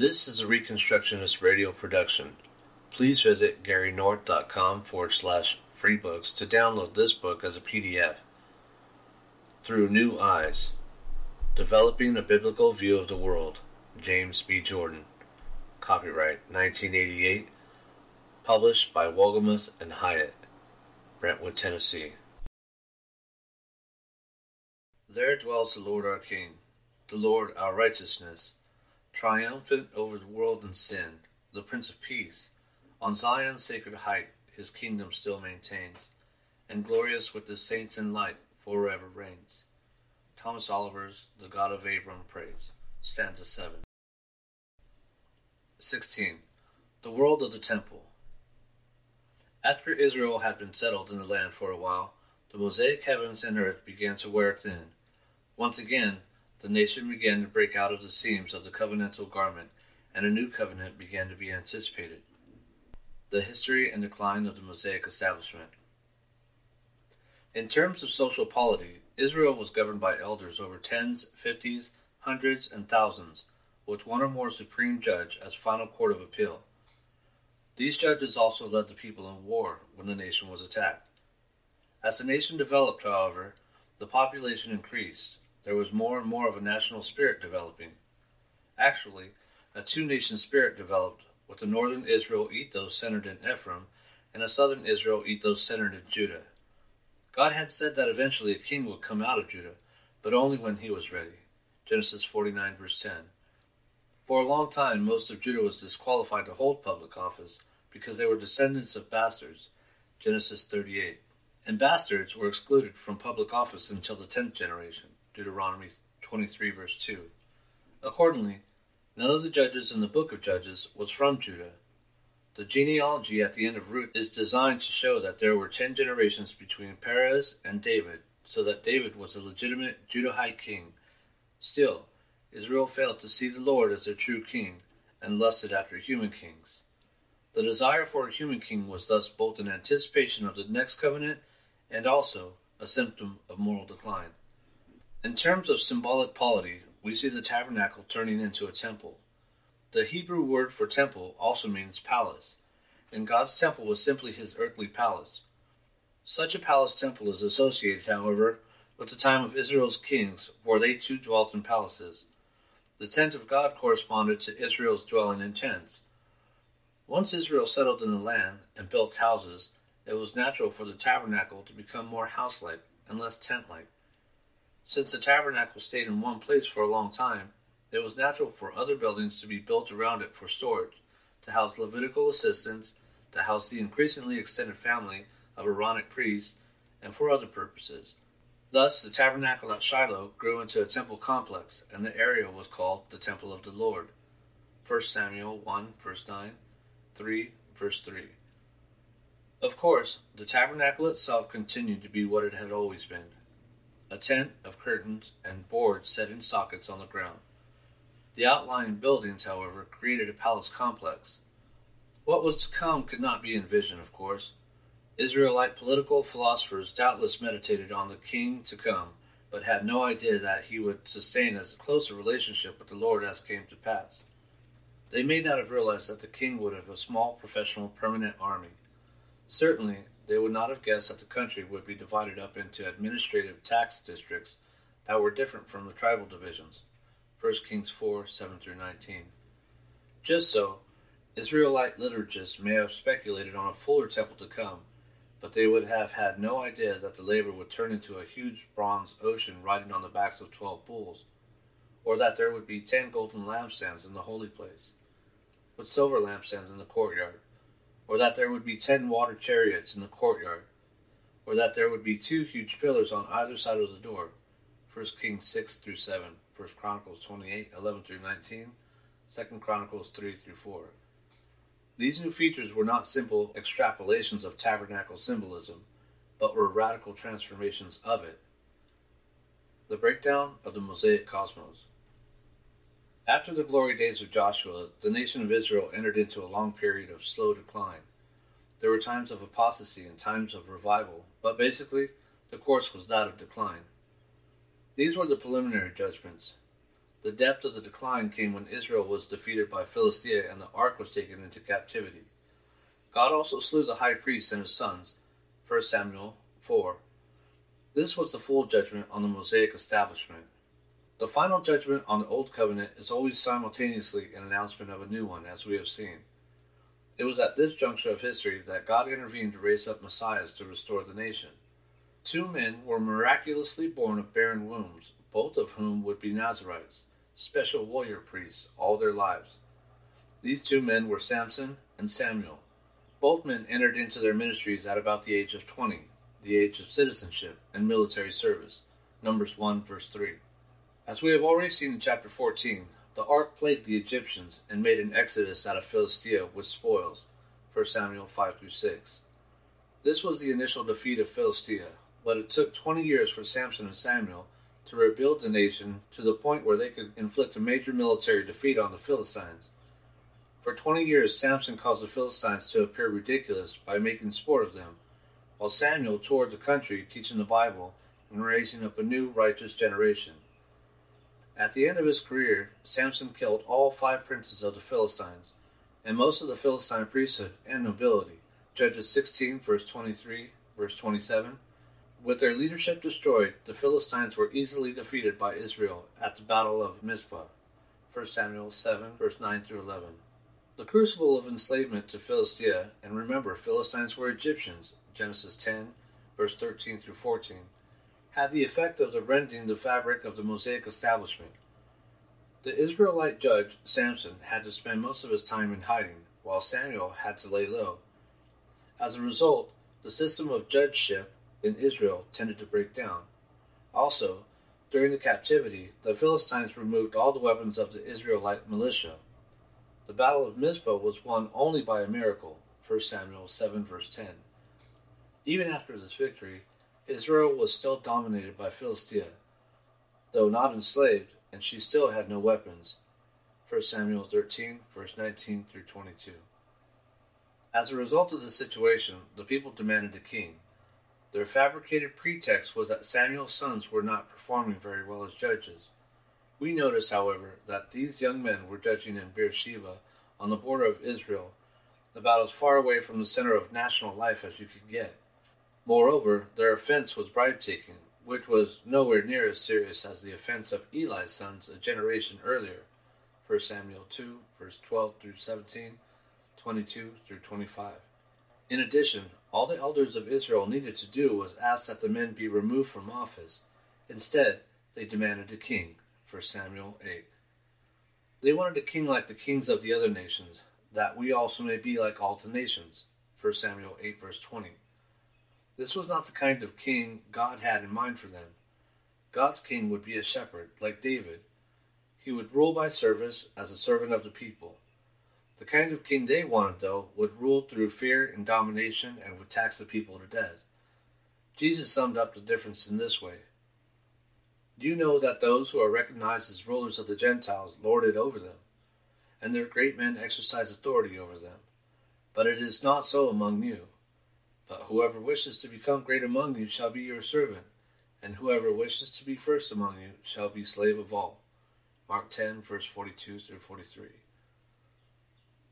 This is a Reconstructionist radio production. Please visit garynorth.com forward slash free books to download this book as a PDF. Through New Eyes Developing a Biblical View of the World, James B. Jordan. Copyright 1988. Published by Wolgemuth and Hyatt, Brentwood, Tennessee. There dwells the Lord our King, the Lord our righteousness triumphant over the world and sin, the Prince of Peace, on Zion's sacred height his kingdom still maintains, and glorious with the saints in light forever reigns. Thomas Oliver's The God of Abram Praise, stanza 7. 16. The World of the Temple. After Israel had been settled in the land for a while, the Mosaic heavens and earth began to wear thin. Once again, the nation began to break out of the seams of the covenantal garment, and a new covenant began to be anticipated. The history and decline of the Mosaic establishment. In terms of social polity, Israel was governed by elders over tens, fifties, hundreds, and thousands, with one or more supreme judge as final court of appeal. These judges also led the people in war when the nation was attacked. As the nation developed, however, the population increased, there was more and more of a national spirit developing. Actually, a two nation spirit developed, with the northern Israel ethos centered in Ephraim and a southern Israel ethos centered in Judah. God had said that eventually a king would come out of Judah, but only when he was ready. Genesis 49, verse 10. For a long time, most of Judah was disqualified to hold public office because they were descendants of bastards. Genesis 38. And bastards were excluded from public office until the tenth generation. Deuteronomy 23, verse 2. Accordingly, none of the judges in the book of Judges was from Judah. The genealogy at the end of Ruth is designed to show that there were ten generations between Perez and David, so that David was a legitimate Judahite king. Still, Israel failed to see the Lord as their true king and lusted after human kings. The desire for a human king was thus both an anticipation of the next covenant and also a symptom of moral decline. In terms of symbolic polity, we see the tabernacle turning into a temple. The Hebrew word for temple also means palace, and God's temple was simply his earthly palace. Such a palace temple is associated, however, with the time of Israel's kings, for they too dwelt in palaces. The tent of God corresponded to Israel's dwelling in tents. Once Israel settled in the land and built houses, it was natural for the tabernacle to become more house like and less tent like. Since the tabernacle stayed in one place for a long time, it was natural for other buildings to be built around it for storage, to house Levitical assistants, to house the increasingly extended family of Aaronic priests, and for other purposes. Thus, the tabernacle at Shiloh grew into a temple complex, and the area was called the Temple of the Lord. 1 Samuel 1, verse 9, 3, verse 3. Of course, the tabernacle itself continued to be what it had always been a tent of curtains and boards set in sockets on the ground. The outlying buildings, however, created a palace complex. What was to come could not be envisioned, of course. Israelite political philosophers doubtless meditated on the king to come, but had no idea that he would sustain as close a relationship with the Lord as came to pass. They may not have realized that the king would have a small professional permanent army. Certainly, they would not have guessed that the country would be divided up into administrative tax districts that were different from the tribal divisions. 1 Kings 4 7 through 19. Just so, Israelite liturgists may have speculated on a fuller temple to come, but they would have had no idea that the laver would turn into a huge bronze ocean riding on the backs of twelve bulls, or that there would be ten golden lampstands in the holy place, with silver lampstands in the courtyard or that there would be ten water chariots in the courtyard, or that there would be two huge pillars on either side of the door. 1 Kings 6 through 7, 1 Chronicles 28, 11 through 19, 2 Chronicles 3 through 4. These new features were not simple extrapolations of tabernacle symbolism, but were radical transformations of it. The breakdown of the Mosaic cosmos. After the glory days of Joshua, the nation of Israel entered into a long period of slow decline. There were times of apostasy and times of revival, but basically, the course was that of decline. These were the preliminary judgments. The depth of the decline came when Israel was defeated by Philistia and the ark was taken into captivity. God also slew the high priest and his sons. 1 Samuel 4. This was the full judgment on the Mosaic establishment. The final judgment on the Old Covenant is always simultaneously an announcement of a new one, as we have seen. It was at this juncture of history that God intervened to raise up messiahs to restore the nation. Two men were miraculously born of barren wombs, both of whom would be Nazarites, special warrior priests, all their lives. These two men were Samson and Samuel. Both men entered into their ministries at about the age of 20, the age of citizenship and military service. Numbers 1, verse 3. As we have already seen in chapter 14, the ark plagued the Egyptians and made an exodus out of Philistia with spoils. 1 Samuel 5 6. This was the initial defeat of Philistia, but it took 20 years for Samson and Samuel to rebuild the nation to the point where they could inflict a major military defeat on the Philistines. For 20 years, Samson caused the Philistines to appear ridiculous by making sport of them, while Samuel toured the country teaching the Bible and raising up a new righteous generation. At the end of his career, Samson killed all five princes of the Philistines and most of the Philistine priesthood and nobility. Judges 16, verse 23, verse 27. With their leadership destroyed, the Philistines were easily defeated by Israel at the Battle of Mizpah. 1 Samuel 7, verse 9 through 11. The crucible of enslavement to Philistia, and remember, Philistines were Egyptians, Genesis 10, verse 13 through 14, had the effect of the rending the fabric of the Mosaic establishment. The Israelite judge, Samson, had to spend most of his time in hiding, while Samuel had to lay low. As a result, the system of judgeship in Israel tended to break down. Also, during the captivity, the Philistines removed all the weapons of the Israelite militia. The Battle of Mizpah was won only by a miracle, 1 Samuel 7 verse 10. Even after this victory, Israel was still dominated by Philistia, though not enslaved, and she still had no weapons. 1 Samuel 13 verse 19 through 22. As a result of the situation, the people demanded a king. Their fabricated pretext was that Samuel's sons were not performing very well as judges. We notice, however, that these young men were judging in Beersheba, on the border of Israel, about as far away from the center of national life as you could get. Moreover, their offense was bribe taking, which was nowhere near as serious as the offense of Eli's sons a generation earlier. 1 Samuel 2, verse 12 through 17, 22 through 25. In addition, all the elders of Israel needed to do was ask that the men be removed from office. Instead, they demanded a king. 1 Samuel 8. They wanted a king like the kings of the other nations, that we also may be like all the nations. 1 Samuel 8, verse 20. This was not the kind of king God had in mind for them. God's king would be a shepherd, like David. He would rule by service as a servant of the people. The kind of king they wanted, though, would rule through fear and domination and would tax the people to death. Jesus summed up the difference in this way you know that those who are recognized as rulers of the Gentiles lord it over them, and their great men exercise authority over them. But it is not so among you. But whoever wishes to become great among you shall be your servant, and whoever wishes to be first among you shall be slave of all. Mark 10, verse 42 through 43.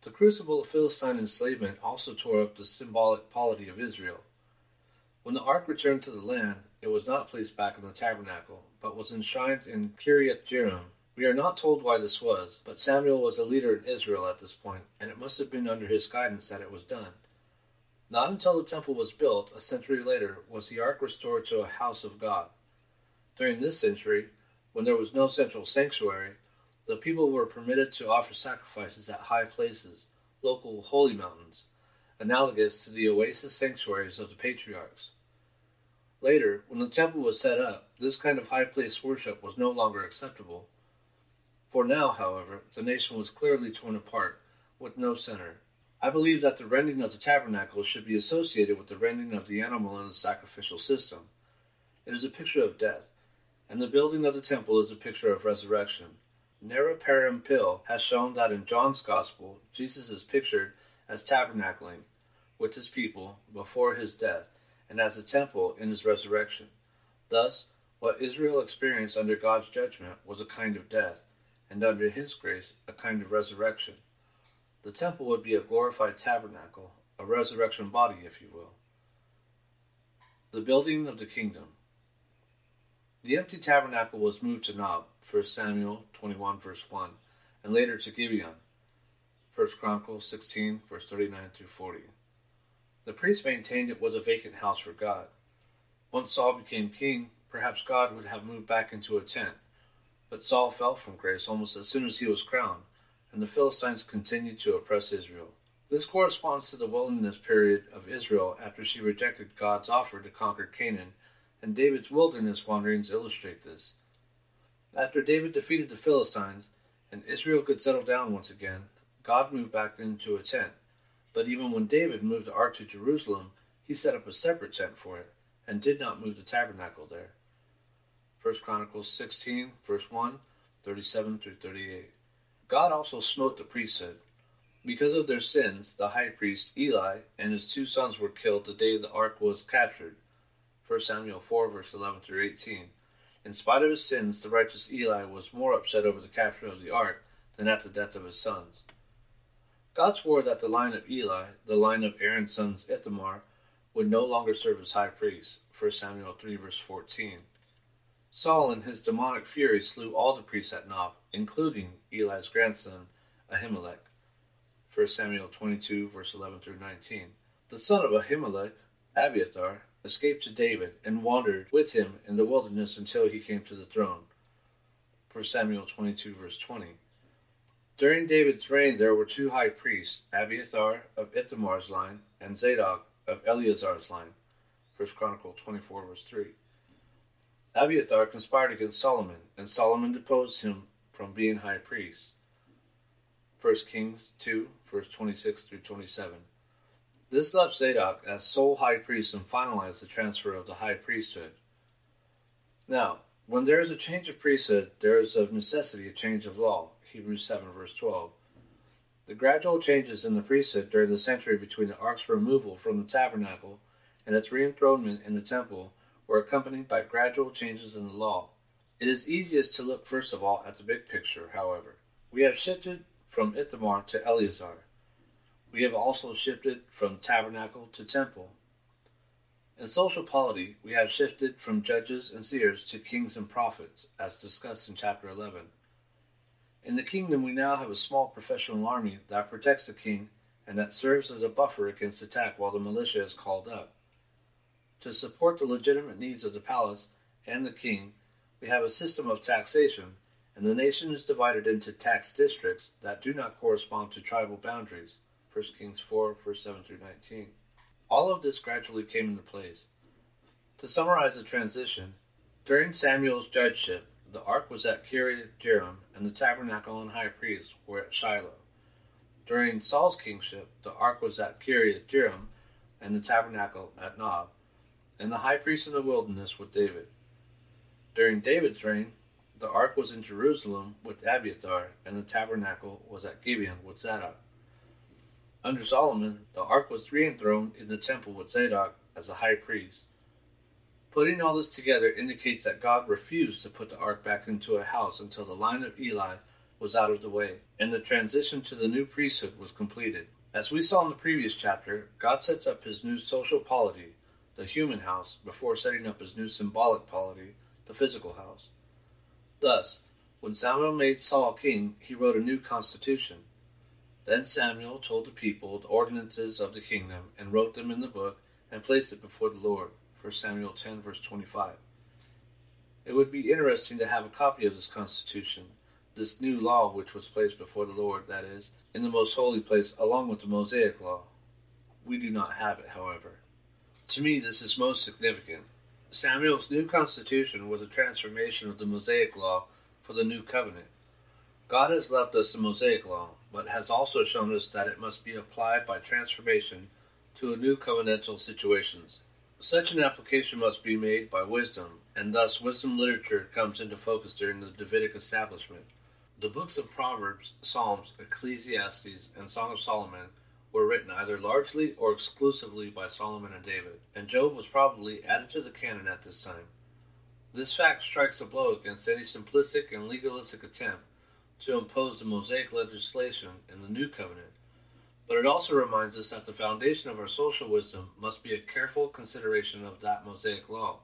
The crucible of Philistine enslavement also tore up the symbolic polity of Israel. When the ark returned to the land, it was not placed back in the tabernacle, but was enshrined in Kiriath Jearim. We are not told why this was, but Samuel was a leader in Israel at this point, and it must have been under his guidance that it was done. Not until the temple was built, a century later, was the ark restored to a house of God. During this century, when there was no central sanctuary, the people were permitted to offer sacrifices at high places, local holy mountains, analogous to the oasis sanctuaries of the patriarchs. Later, when the temple was set up, this kind of high place worship was no longer acceptable. For now, however, the nation was clearly torn apart, with no center. I believe that the rending of the tabernacle should be associated with the rending of the animal in the sacrificial system. It is a picture of death, and the building of the temple is a picture of resurrection. Nereparampil has shown that in John's Gospel, Jesus is pictured as tabernacling with his people before his death and as a temple in his resurrection. Thus, what Israel experienced under God's judgment was a kind of death, and under his grace, a kind of resurrection. The temple would be a glorified tabernacle, a resurrection body, if you will. The building of the kingdom. The empty tabernacle was moved to Nob, 1 Samuel 21, verse 1, and later to Gibeon, 1 Chronicles 16, verse 39 through 40. The priests maintained it was a vacant house for God. Once Saul became king, perhaps God would have moved back into a tent. But Saul fell from grace almost as soon as he was crowned, and the Philistines continued to oppress Israel. This corresponds to the wilderness period of Israel after she rejected God's offer to conquer Canaan, and David's wilderness wanderings illustrate this. After David defeated the Philistines, and Israel could settle down once again, God moved back into a tent. But even when David moved the ark to Jerusalem, he set up a separate tent for it, and did not move the tabernacle there. 1 Chronicles 16, verse 1, 37 through 38. God also smote the priesthood. Because of their sins, the high priest Eli and his two sons were killed the day the ark was captured. 1 Samuel 4, verse 11 through 18. In spite of his sins, the righteous Eli was more upset over the capture of the ark than at the death of his sons. God swore that the line of Eli, the line of Aaron's sons Ithamar, would no longer serve as high priest. 1 Samuel 3, verse 14. Saul, in his demonic fury, slew all the priests at Nob, including Eli's grandson, Ahimelech. 1 Samuel 22, verse 11 through 19. The son of Ahimelech, Abiathar, escaped to David and wandered with him in the wilderness until he came to the throne. 1 Samuel 22, verse 20. During David's reign, there were two high priests, Abiathar of Ithamar's line and Zadok of Eleazar's line. 1 Chronicle 24, verse 3. Abiathar conspired against Solomon, and Solomon deposed him from being high priest. 1 Kings 2, verse 26 through 27. This left Zadok as sole high priest and finalized the transfer of the high priesthood. Now, when there is a change of priesthood, there is of necessity a change of law. Hebrews 7, verse 12. The gradual changes in the priesthood during the century between the ark's removal from the tabernacle and its reenthronement in the temple were accompanied by gradual changes in the law. It is easiest to look first of all at the big picture, however. We have shifted from Ithamar to Eleazar. We have also shifted from tabernacle to temple. In social polity, we have shifted from judges and seers to kings and prophets, as discussed in chapter 11. In the kingdom, we now have a small professional army that protects the king and that serves as a buffer against attack while the militia is called up. To support the legitimate needs of the palace and the king, we have a system of taxation, and the nation is divided into tax districts that do not correspond to tribal boundaries. 1 Kings 4, verse 7 through 19. All of this gradually came into place. To summarize the transition, during Samuel's judgeship, the ark was at Kiriath Jearim, and the tabernacle and high priest were at Shiloh. During Saul's kingship, the ark was at Kiriath Jearim, and the tabernacle at Nob, and the high priest in the wilderness with David. During David's reign, the ark was in Jerusalem with Abiathar, and the tabernacle was at Gibeon with Zadok. Under Solomon, the ark was re-enthroned in the temple with Zadok as a high priest. Putting all this together indicates that God refused to put the ark back into a house until the line of Eli was out of the way, and the transition to the new priesthood was completed. As we saw in the previous chapter, God sets up his new social polity, the human house, before setting up his new symbolic polity, the physical house. Thus, when Samuel made Saul king, he wrote a new constitution. Then Samuel told the people the ordinances of the kingdom, and wrote them in the book, and placed it before the Lord. 1 Samuel 10, verse 25. It would be interesting to have a copy of this Constitution, this new law which was placed before the Lord, that is, in the most holy place, along with the Mosaic law. We do not have it, however. To me, this is most significant. Samuel's new constitution was a transformation of the Mosaic law for the new covenant. God has left us the Mosaic law, but has also shown us that it must be applied by transformation to a new covenantal situations. Such an application must be made by wisdom, and thus wisdom literature comes into focus during the Davidic establishment. The books of Proverbs, Psalms, Ecclesiastes, and Song of Solomon were written either largely or exclusively by Solomon and David, and Job was probably added to the canon at this time. This fact strikes a blow against any simplistic and legalistic attempt to impose the Mosaic legislation in the New Covenant, but it also reminds us that the foundation of our social wisdom must be a careful consideration of that Mosaic law.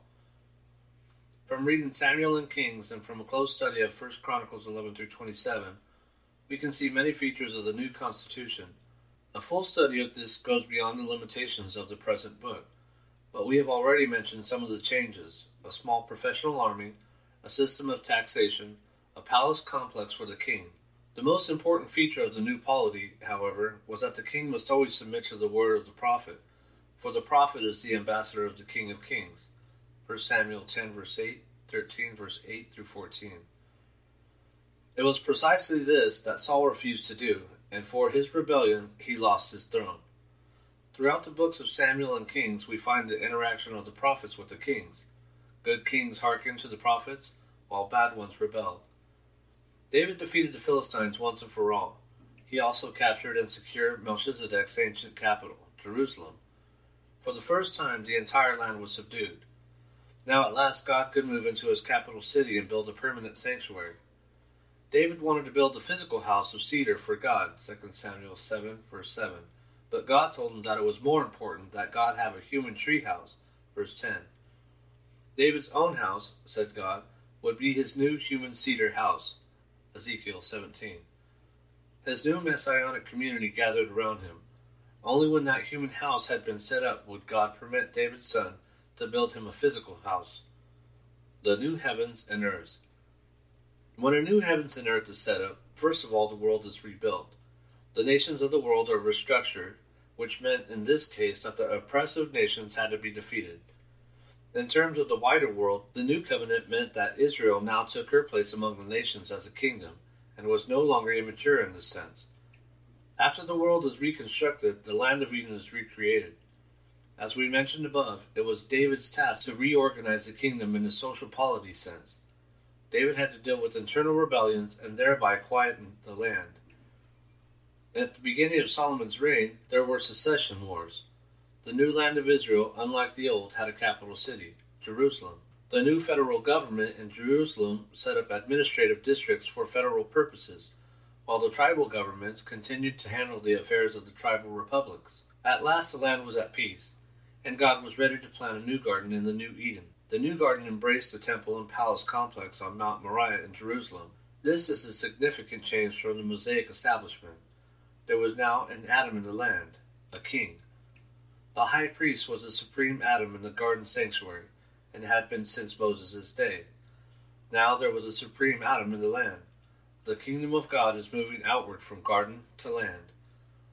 From reading Samuel and Kings and from a close study of 1 Chronicles 11 through 27, we can see many features of the new constitution. A full study of this goes beyond the limitations of the present book, but we have already mentioned some of the changes a small professional army, a system of taxation, a palace complex for the king. The most important feature of the new polity, however, was that the king must always submit to the word of the prophet, for the prophet is the ambassador of the King of Kings. 1 Samuel 10, verse 8, 13, verse 8 through 14. It was precisely this that Saul refused to do, and for his rebellion he lost his throne. Throughout the books of Samuel and Kings, we find the interaction of the prophets with the kings. Good kings hearkened to the prophets, while bad ones rebelled. David defeated the Philistines once and for all. He also captured and secured Melchizedek's ancient capital, Jerusalem. For the first time, the entire land was subdued. Now at last God could move into his capital city and build a permanent sanctuary. David wanted to build a physical house of cedar for God, 2 Samuel 7, verse 7. But God told him that it was more important that God have a human tree house, verse 10. David's own house, said God, would be his new human cedar house, Ezekiel 17. His new messianic community gathered around him. Only when that human house had been set up would God permit David's son to build him a physical house. The new heavens and earth. When a new heavens and earth is set up, first of all the world is rebuilt. The nations of the world are restructured, which meant in this case that the oppressive nations had to be defeated. In terms of the wider world, the new covenant meant that Israel now took her place among the nations as a kingdom, and was no longer immature in this sense. After the world is reconstructed, the land of Eden is recreated. As we mentioned above, it was David's task to reorganize the kingdom in a social polity sense. David had to deal with internal rebellions and thereby quieten the land. At the beginning of Solomon's reign, there were secession wars. The new land of Israel, unlike the old, had a capital city, Jerusalem. The new federal government in Jerusalem set up administrative districts for federal purposes, while the tribal governments continued to handle the affairs of the tribal republics. At last the land was at peace, and God was ready to plant a new garden in the new Eden. The new garden embraced the temple and palace complex on Mount Moriah in Jerusalem. This is a significant change from the Mosaic establishment. There was now an Adam in the land, a king. The high priest was the supreme Adam in the garden sanctuary, and had been since Moses' day. Now there was a supreme Adam in the land. The kingdom of God is moving outward from garden to land.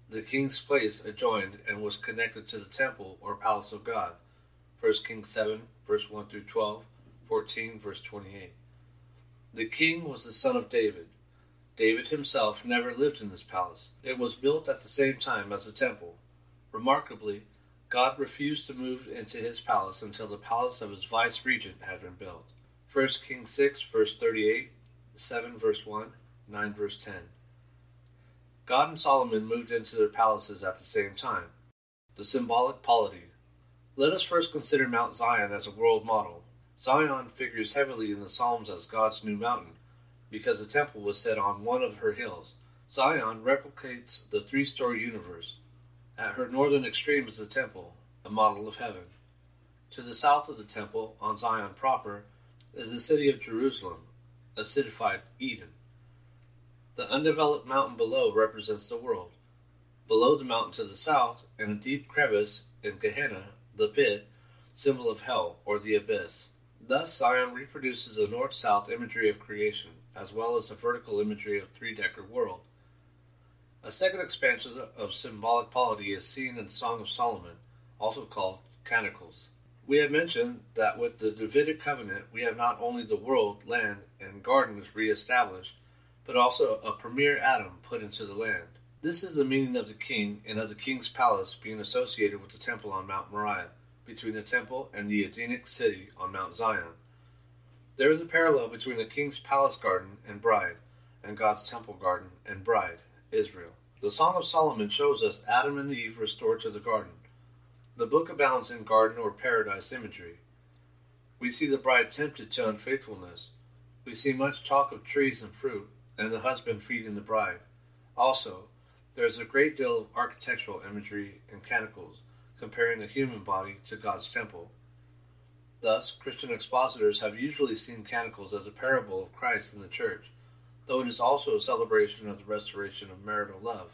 The king's place adjoined and was connected to the temple or palace of God. 1 Kings 7, verse 1 through 12, 14, verse 28. The king was the son of David. David himself never lived in this palace. It was built at the same time as the temple. Remarkably, God refused to move into his palace until the palace of his vice regent had been built. 1 Kings 6, verse 38, 7, verse 1, 9, verse 10. God and Solomon moved into their palaces at the same time. The symbolic polity let us first consider Mount Zion as a world model. Zion figures heavily in the Psalms as God's new mountain, because the temple was set on one of her hills. Zion replicates the three story universe. At her northern extreme is the temple, a model of heaven. To the south of the temple, on Zion proper, is the city of Jerusalem, a citified Eden. The undeveloped mountain below represents the world. Below the mountain to the south, in a deep crevice in Gehenna, the pit, symbol of hell or the abyss. Thus, Zion reproduces a north south imagery of creation, as well as a vertical imagery of three decker world. A second expansion of symbolic polity is seen in the Song of Solomon, also called Canticles. We have mentioned that with the Davidic covenant, we have not only the world, land, and gardens re-established, but also a premier Adam put into the land. This is the meaning of the king and of the king's palace being associated with the temple on Mount Moriah, between the temple and the Edenic city on Mount Zion. There is a parallel between the king's palace garden and bride, and God's temple garden and bride, Israel. The Song of Solomon shows us Adam and Eve restored to the garden. The book abounds in garden or paradise imagery. We see the bride tempted to unfaithfulness. We see much talk of trees and fruit, and the husband feeding the bride. Also, there is a great deal of architectural imagery and canticles comparing the human body to God's temple. Thus, Christian expositors have usually seen canticles as a parable of Christ in the church, though it is also a celebration of the restoration of marital love.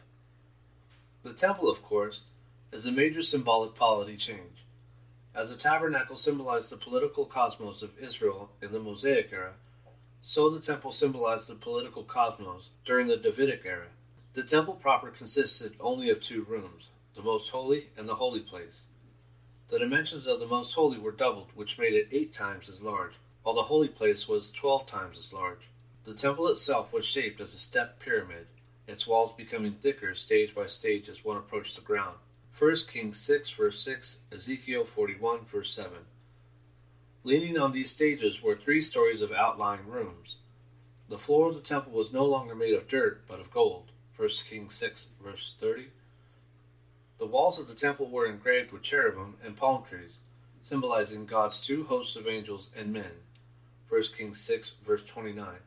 The temple, of course, is a major symbolic polity change. As the tabernacle symbolized the political cosmos of Israel in the Mosaic era, so the temple symbolized the political cosmos during the Davidic era. The temple proper consisted only of two rooms, the most holy and the holy place. The dimensions of the most holy were doubled, which made it eight times as large, while the holy place was twelve times as large. The temple itself was shaped as a stepped pyramid, its walls becoming thicker stage by stage as one approached the ground. 1 Kings 6, verse 6, Ezekiel 41, verse 7. Leaning on these stages were three stories of outlying rooms. The floor of the temple was no longer made of dirt, but of gold. 1 Kings 6, verse 30. The walls of the temple were engraved with cherubim and palm trees, symbolizing God's two hosts of angels and men. 1 Kings 6, verse 29.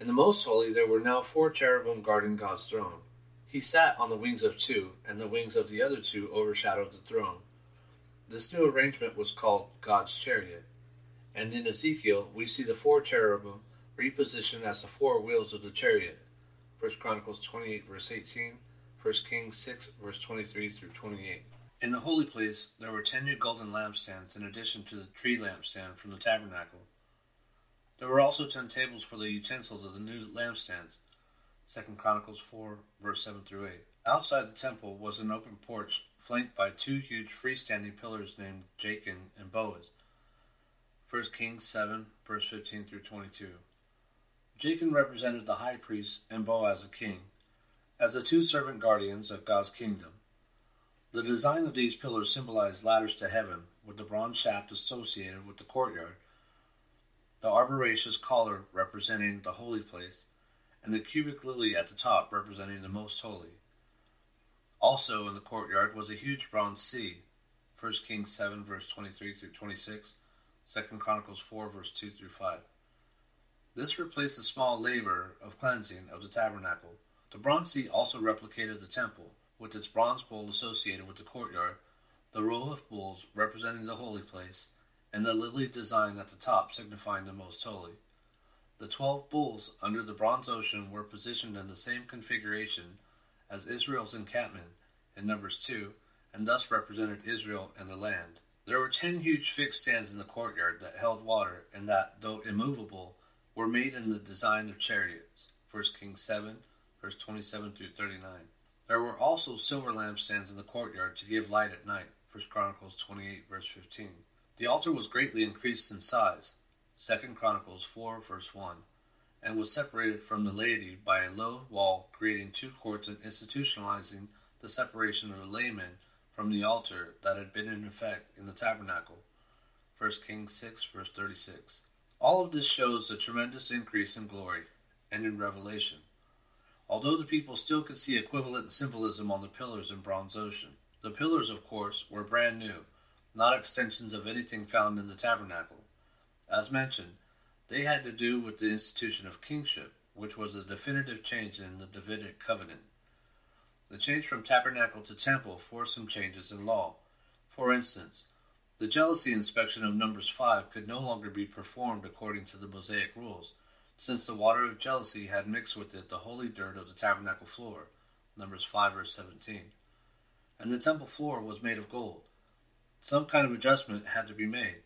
In the most holy there were now four cherubim guarding God's throne. He sat on the wings of two, and the wings of the other two overshadowed the throne. This new arrangement was called God's chariot. And in Ezekiel, we see the four cherubim repositioned as the four wheels of the chariot. 1 Chronicles 28, verse 18, 1 Kings 6, verse 23 through 28. In the holy place, there were ten new golden lampstands in addition to the tree lampstand from the tabernacle. There were also ten tables for the utensils of the new lampstands. 2 Chronicles 4, verse 7 through 8. Outside the temple was an open porch flanked by two huge freestanding pillars named Jachin and Boaz. 1 Kings 7, verse 15 through 22. Jachin represented the high priest and Boaz the king, as the two servant guardians of God's kingdom. The design of these pillars symbolized ladders to heaven, with the bronze shaft associated with the courtyard, the arboraceous collar representing the holy place, and the cubic lily at the top representing the most holy. Also in the courtyard was a huge bronze sea, 1 Kings 7 verse 23 through 26, 2 Chronicles 4 verse 2 through 5. This replaced the small laver of cleansing of the tabernacle. The bronze seat also replicated the temple, with its bronze bowl associated with the courtyard, the row of bulls representing the holy place, and the lily design at the top signifying the most holy. The twelve bulls under the bronze ocean were positioned in the same configuration as Israel's encampment in Numbers 2, and thus represented Israel and the land. There were ten huge fixed stands in the courtyard that held water, and that, though immovable, were made in the design of chariots. 1 Kings 7, verse 27 through 39. There were also silver lampstands in the courtyard to give light at night. 1 Chronicles 28, verse 15. The altar was greatly increased in size. 2 Chronicles 4, verse 1, and was separated from the laity by a low wall, creating two courts and institutionalizing the separation of the laymen from the altar that had been in effect in the tabernacle. 1 Kings 6, verse 36. All of this shows a tremendous increase in glory and in revelation, although the people still could see equivalent symbolism on the pillars in Bronze Ocean. The pillars, of course, were brand new, not extensions of anything found in the tabernacle. As mentioned, they had to do with the institution of kingship, which was a definitive change in the Davidic covenant. The change from tabernacle to temple forced some changes in law. For instance, the jealousy inspection of Numbers 5 could no longer be performed according to the Mosaic rules, since the water of jealousy had mixed with it the holy dirt of the tabernacle floor. Numbers 5 verse 17. And the temple floor was made of gold. Some kind of adjustment had to be made.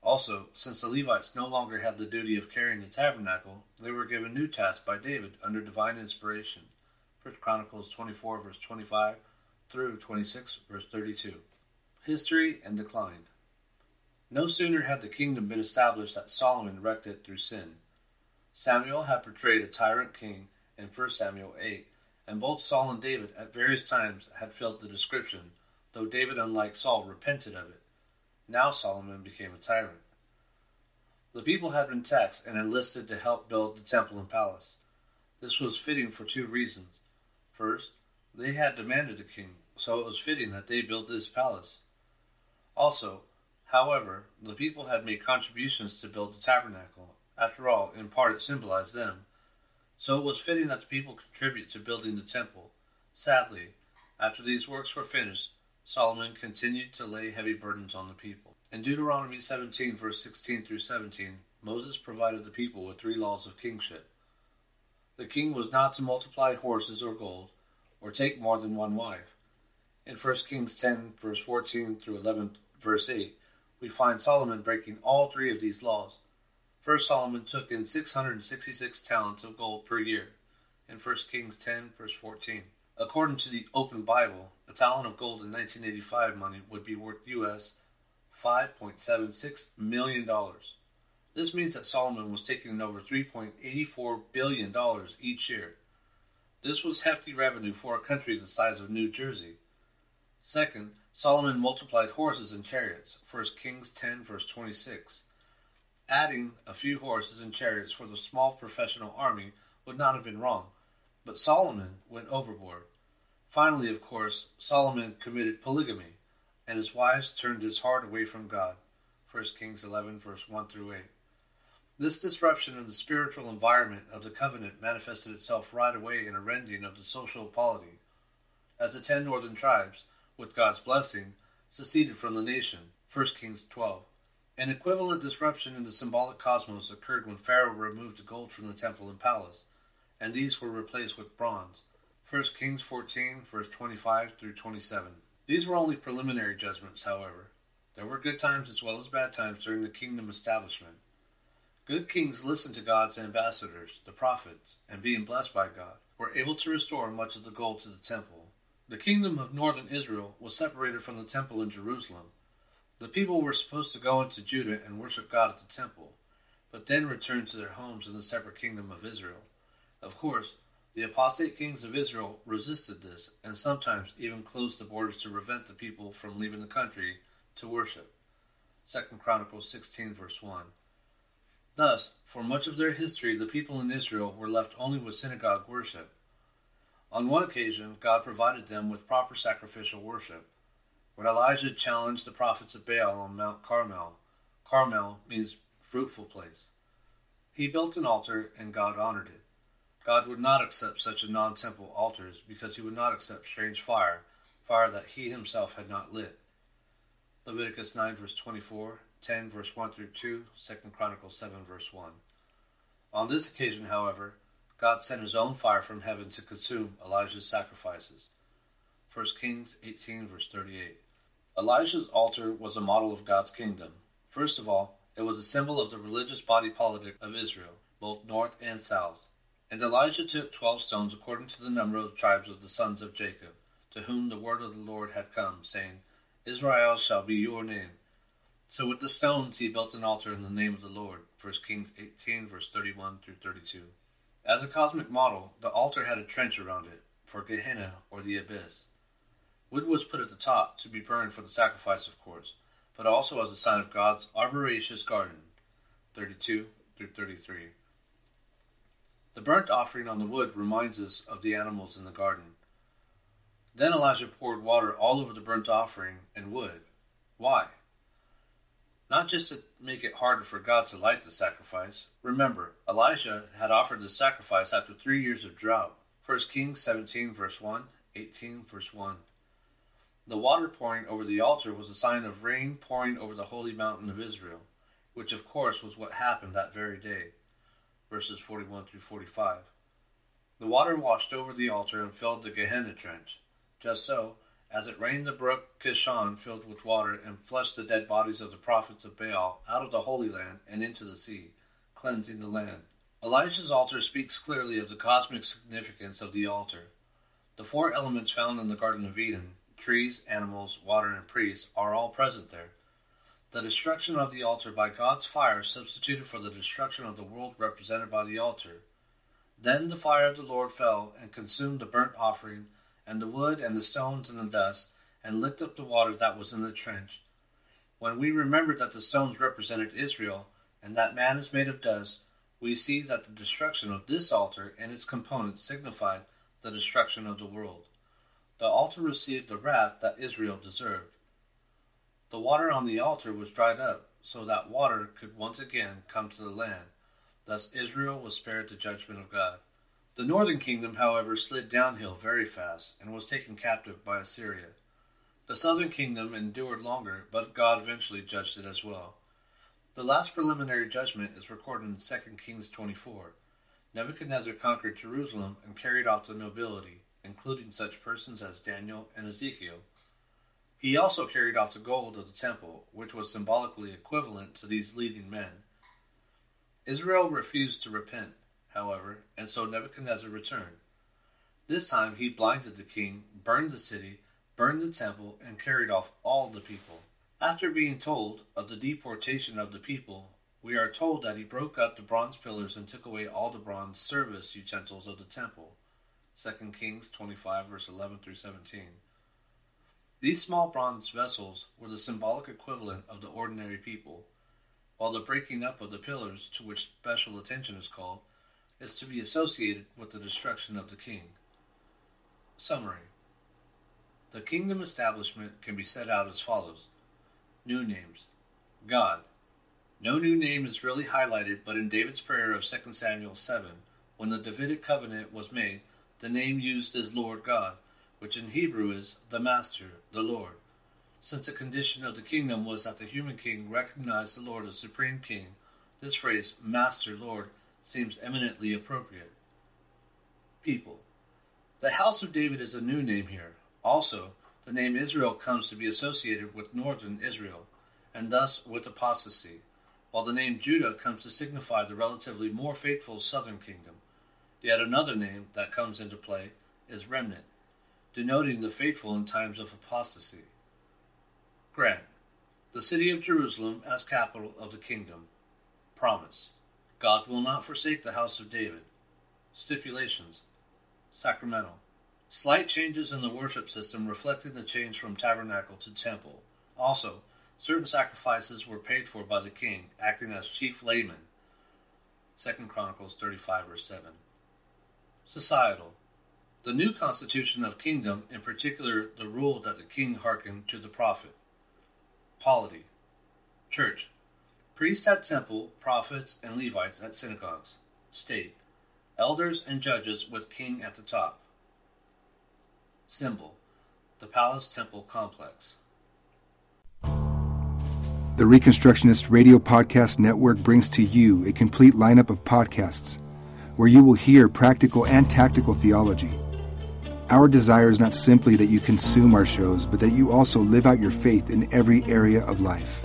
Also, since the Levites no longer had the duty of carrying the tabernacle, they were given new tasks by David under divine inspiration. 1 Chronicles 24 verse 25 through 26 verse 32. History and decline. No sooner had the kingdom been established that Solomon wrecked it through sin. Samuel had portrayed a tyrant king in 1 Samuel 8, and both Saul and David at various times had filled the description, though David, unlike Saul, repented of it. Now Solomon became a tyrant. The people had been taxed and enlisted to help build the temple and palace. This was fitting for two reasons. First, they had demanded a king, so it was fitting that they build this palace. Also, however, the people had made contributions to build the tabernacle. After all, in part it symbolized them. So it was fitting that the people contribute to building the temple. Sadly, after these works were finished, Solomon continued to lay heavy burdens on the people. In Deuteronomy 17, verse 16 through 17, Moses provided the people with three laws of kingship. The king was not to multiply horses or gold, or take more than one wife. In 1 Kings 10, verse 14 through 11, verse 8, we find Solomon breaking all three of these laws. First Solomon took in 666 talents of gold per year in 1 Kings 10, verse 14. According to the Open Bible, a talent of gold in 1985 money would be worth US $5.76 million. This means that Solomon was taking in over $3.84 billion each year. This was hefty revenue for a country the size of New Jersey. Second, Solomon multiplied horses and chariots. 1 Kings 10, verse 26. Adding a few horses and chariots for the small professional army would not have been wrong, but Solomon went overboard. Finally, of course, Solomon committed polygamy, and his wives turned his heart away from God. 1 Kings 11, verse 1 through 8. This disruption in the spiritual environment of the covenant manifested itself right away in a rending of the social polity, as the ten northern tribes, with God's blessing, seceded from the nation. 1 Kings 12. An equivalent disruption in the symbolic cosmos occurred when Pharaoh removed the gold from the temple and palace, and these were replaced with bronze. 1 Kings 14, verse 25 through 27. These were only preliminary judgments, however. There were good times as well as bad times during the kingdom establishment. Good kings listened to God's ambassadors, the prophets, and being blessed by God, were able to restore much of the gold to the temple. The kingdom of northern Israel was separated from the temple in Jerusalem the people were supposed to go into Judah and worship God at the temple, but then return to their homes in the separate kingdom of Israel. Of course, the apostate kings of Israel resisted this and sometimes even closed the borders to prevent the people from leaving the country to worship. 2 Chronicles 16 verse 1. Thus, for much of their history, the people in Israel were left only with synagogue worship. On one occasion, God provided them with proper sacrificial worship. When Elijah challenged the prophets of Baal on Mount Carmel, Carmel means fruitful place. He built an altar and God honored it. God would not accept such a non temple altars because he would not accept strange fire, fire that he himself had not lit. Leviticus 9 verse 24, 10 verse 1 through 2, 2 Chronicles 7 verse 1. On this occasion, however, God sent his own fire from heaven to consume Elijah's sacrifices. 1 Kings 18 verse 38. Elijah's altar was a model of God's kingdom. First of all, it was a symbol of the religious body politic of Israel, both north and south. And Elijah took twelve stones according to the number of the tribes of the sons of Jacob, to whom the word of the Lord had come, saying, Israel shall be your name. So with the stones he built an altar in the name of the Lord. 1 Kings 18, verse 31 through 32. As a cosmic model, the altar had a trench around it, for Gehenna, or the abyss. Wood was put at the top to be burned for the sacrifice, of course, but also as a sign of God's arboraceous garden. 32 through 33. The burnt offering on the wood reminds us of the animals in the garden. Then Elijah poured water all over the burnt offering and wood. Why? Not just to make it harder for God to light the sacrifice. Remember, Elijah had offered the sacrifice after three years of drought. 1 Kings 17, verse 1, 18, verse 1. The water pouring over the altar was a sign of rain pouring over the holy mountain of Israel, which of course was what happened that very day. Verses 41 through 45. The water washed over the altar and filled the Gehenna trench. Just so, as it rained, the brook Kishon filled with water and flushed the dead bodies of the prophets of Baal out of the Holy Land and into the sea, cleansing the land. Elijah's altar speaks clearly of the cosmic significance of the altar. The four elements found in the Garden of Eden trees, animals, water, and priests are all present there. The destruction of the altar by God's fire substituted for the destruction of the world represented by the altar. Then the fire of the Lord fell and consumed the burnt offering, and the wood, and the stones, and the dust, and licked up the water that was in the trench. When we remember that the stones represented Israel, and that man is made of dust, we see that the destruction of this altar and its components signified the destruction of the world the altar received the wrath that Israel deserved. The water on the altar was dried up, so that water could once again come to the land. Thus Israel was spared the judgment of God. The northern kingdom, however, slid downhill very fast and was taken captive by Assyria. The southern kingdom endured longer, but God eventually judged it as well. The last preliminary judgment is recorded in 2 Kings 24. Nebuchadnezzar conquered Jerusalem and carried off the nobility, including such persons as Daniel and Ezekiel. He also carried off the gold of the temple, which was symbolically equivalent to these leading men. Israel refused to repent however, and so Nebuchadnezzar returned. This time he blinded the king, burned the city, burned the temple, and carried off all the people. After being told of the deportation of the people, we are told that he broke up the bronze pillars and took away all the bronze service utensils of the temple. 2 Kings 25, verse 11 through 17. These small bronze vessels were the symbolic equivalent of the ordinary people, while the breaking up of the pillars, to which special attention is called, is to be associated with the destruction of the king. Summary The kingdom establishment can be set out as follows New names God. No new name is really highlighted, but in David's prayer of 2 Samuel 7, when the Davidic covenant was made, the name used is Lord God, which in Hebrew is the Master, the Lord. Since the condition of the kingdom was that the human king recognized the Lord as supreme king, this phrase, Master, Lord, seems eminently appropriate. People. The House of David is a new name here. Also, the name Israel comes to be associated with northern Israel, and thus with apostasy, while the name Judah comes to signify the relatively more faithful southern kingdom. Yet another name that comes into play is remnant, denoting the faithful in times of apostasy. Grant. The city of Jerusalem as capital of the kingdom. Promise. God will not forsake the house of David. Stipulations Sacramental. Slight changes in the worship system reflecting the change from tabernacle to temple. Also, certain sacrifices were paid for by the king, acting as chief layman. 2 Chronicles 35, verse 7. Societal. The new constitution of kingdom, in particular the rule that the king hearkened to the prophet. Polity. Church. Priests at temple, prophets and Levites at synagogues. State. Elders and judges with king at the top. Symbol. The Palace Temple Complex. The Reconstructionist Radio Podcast Network brings to you a complete lineup of podcasts where you will hear practical and tactical theology. Our desire is not simply that you consume our shows, but that you also live out your faith in every area of life.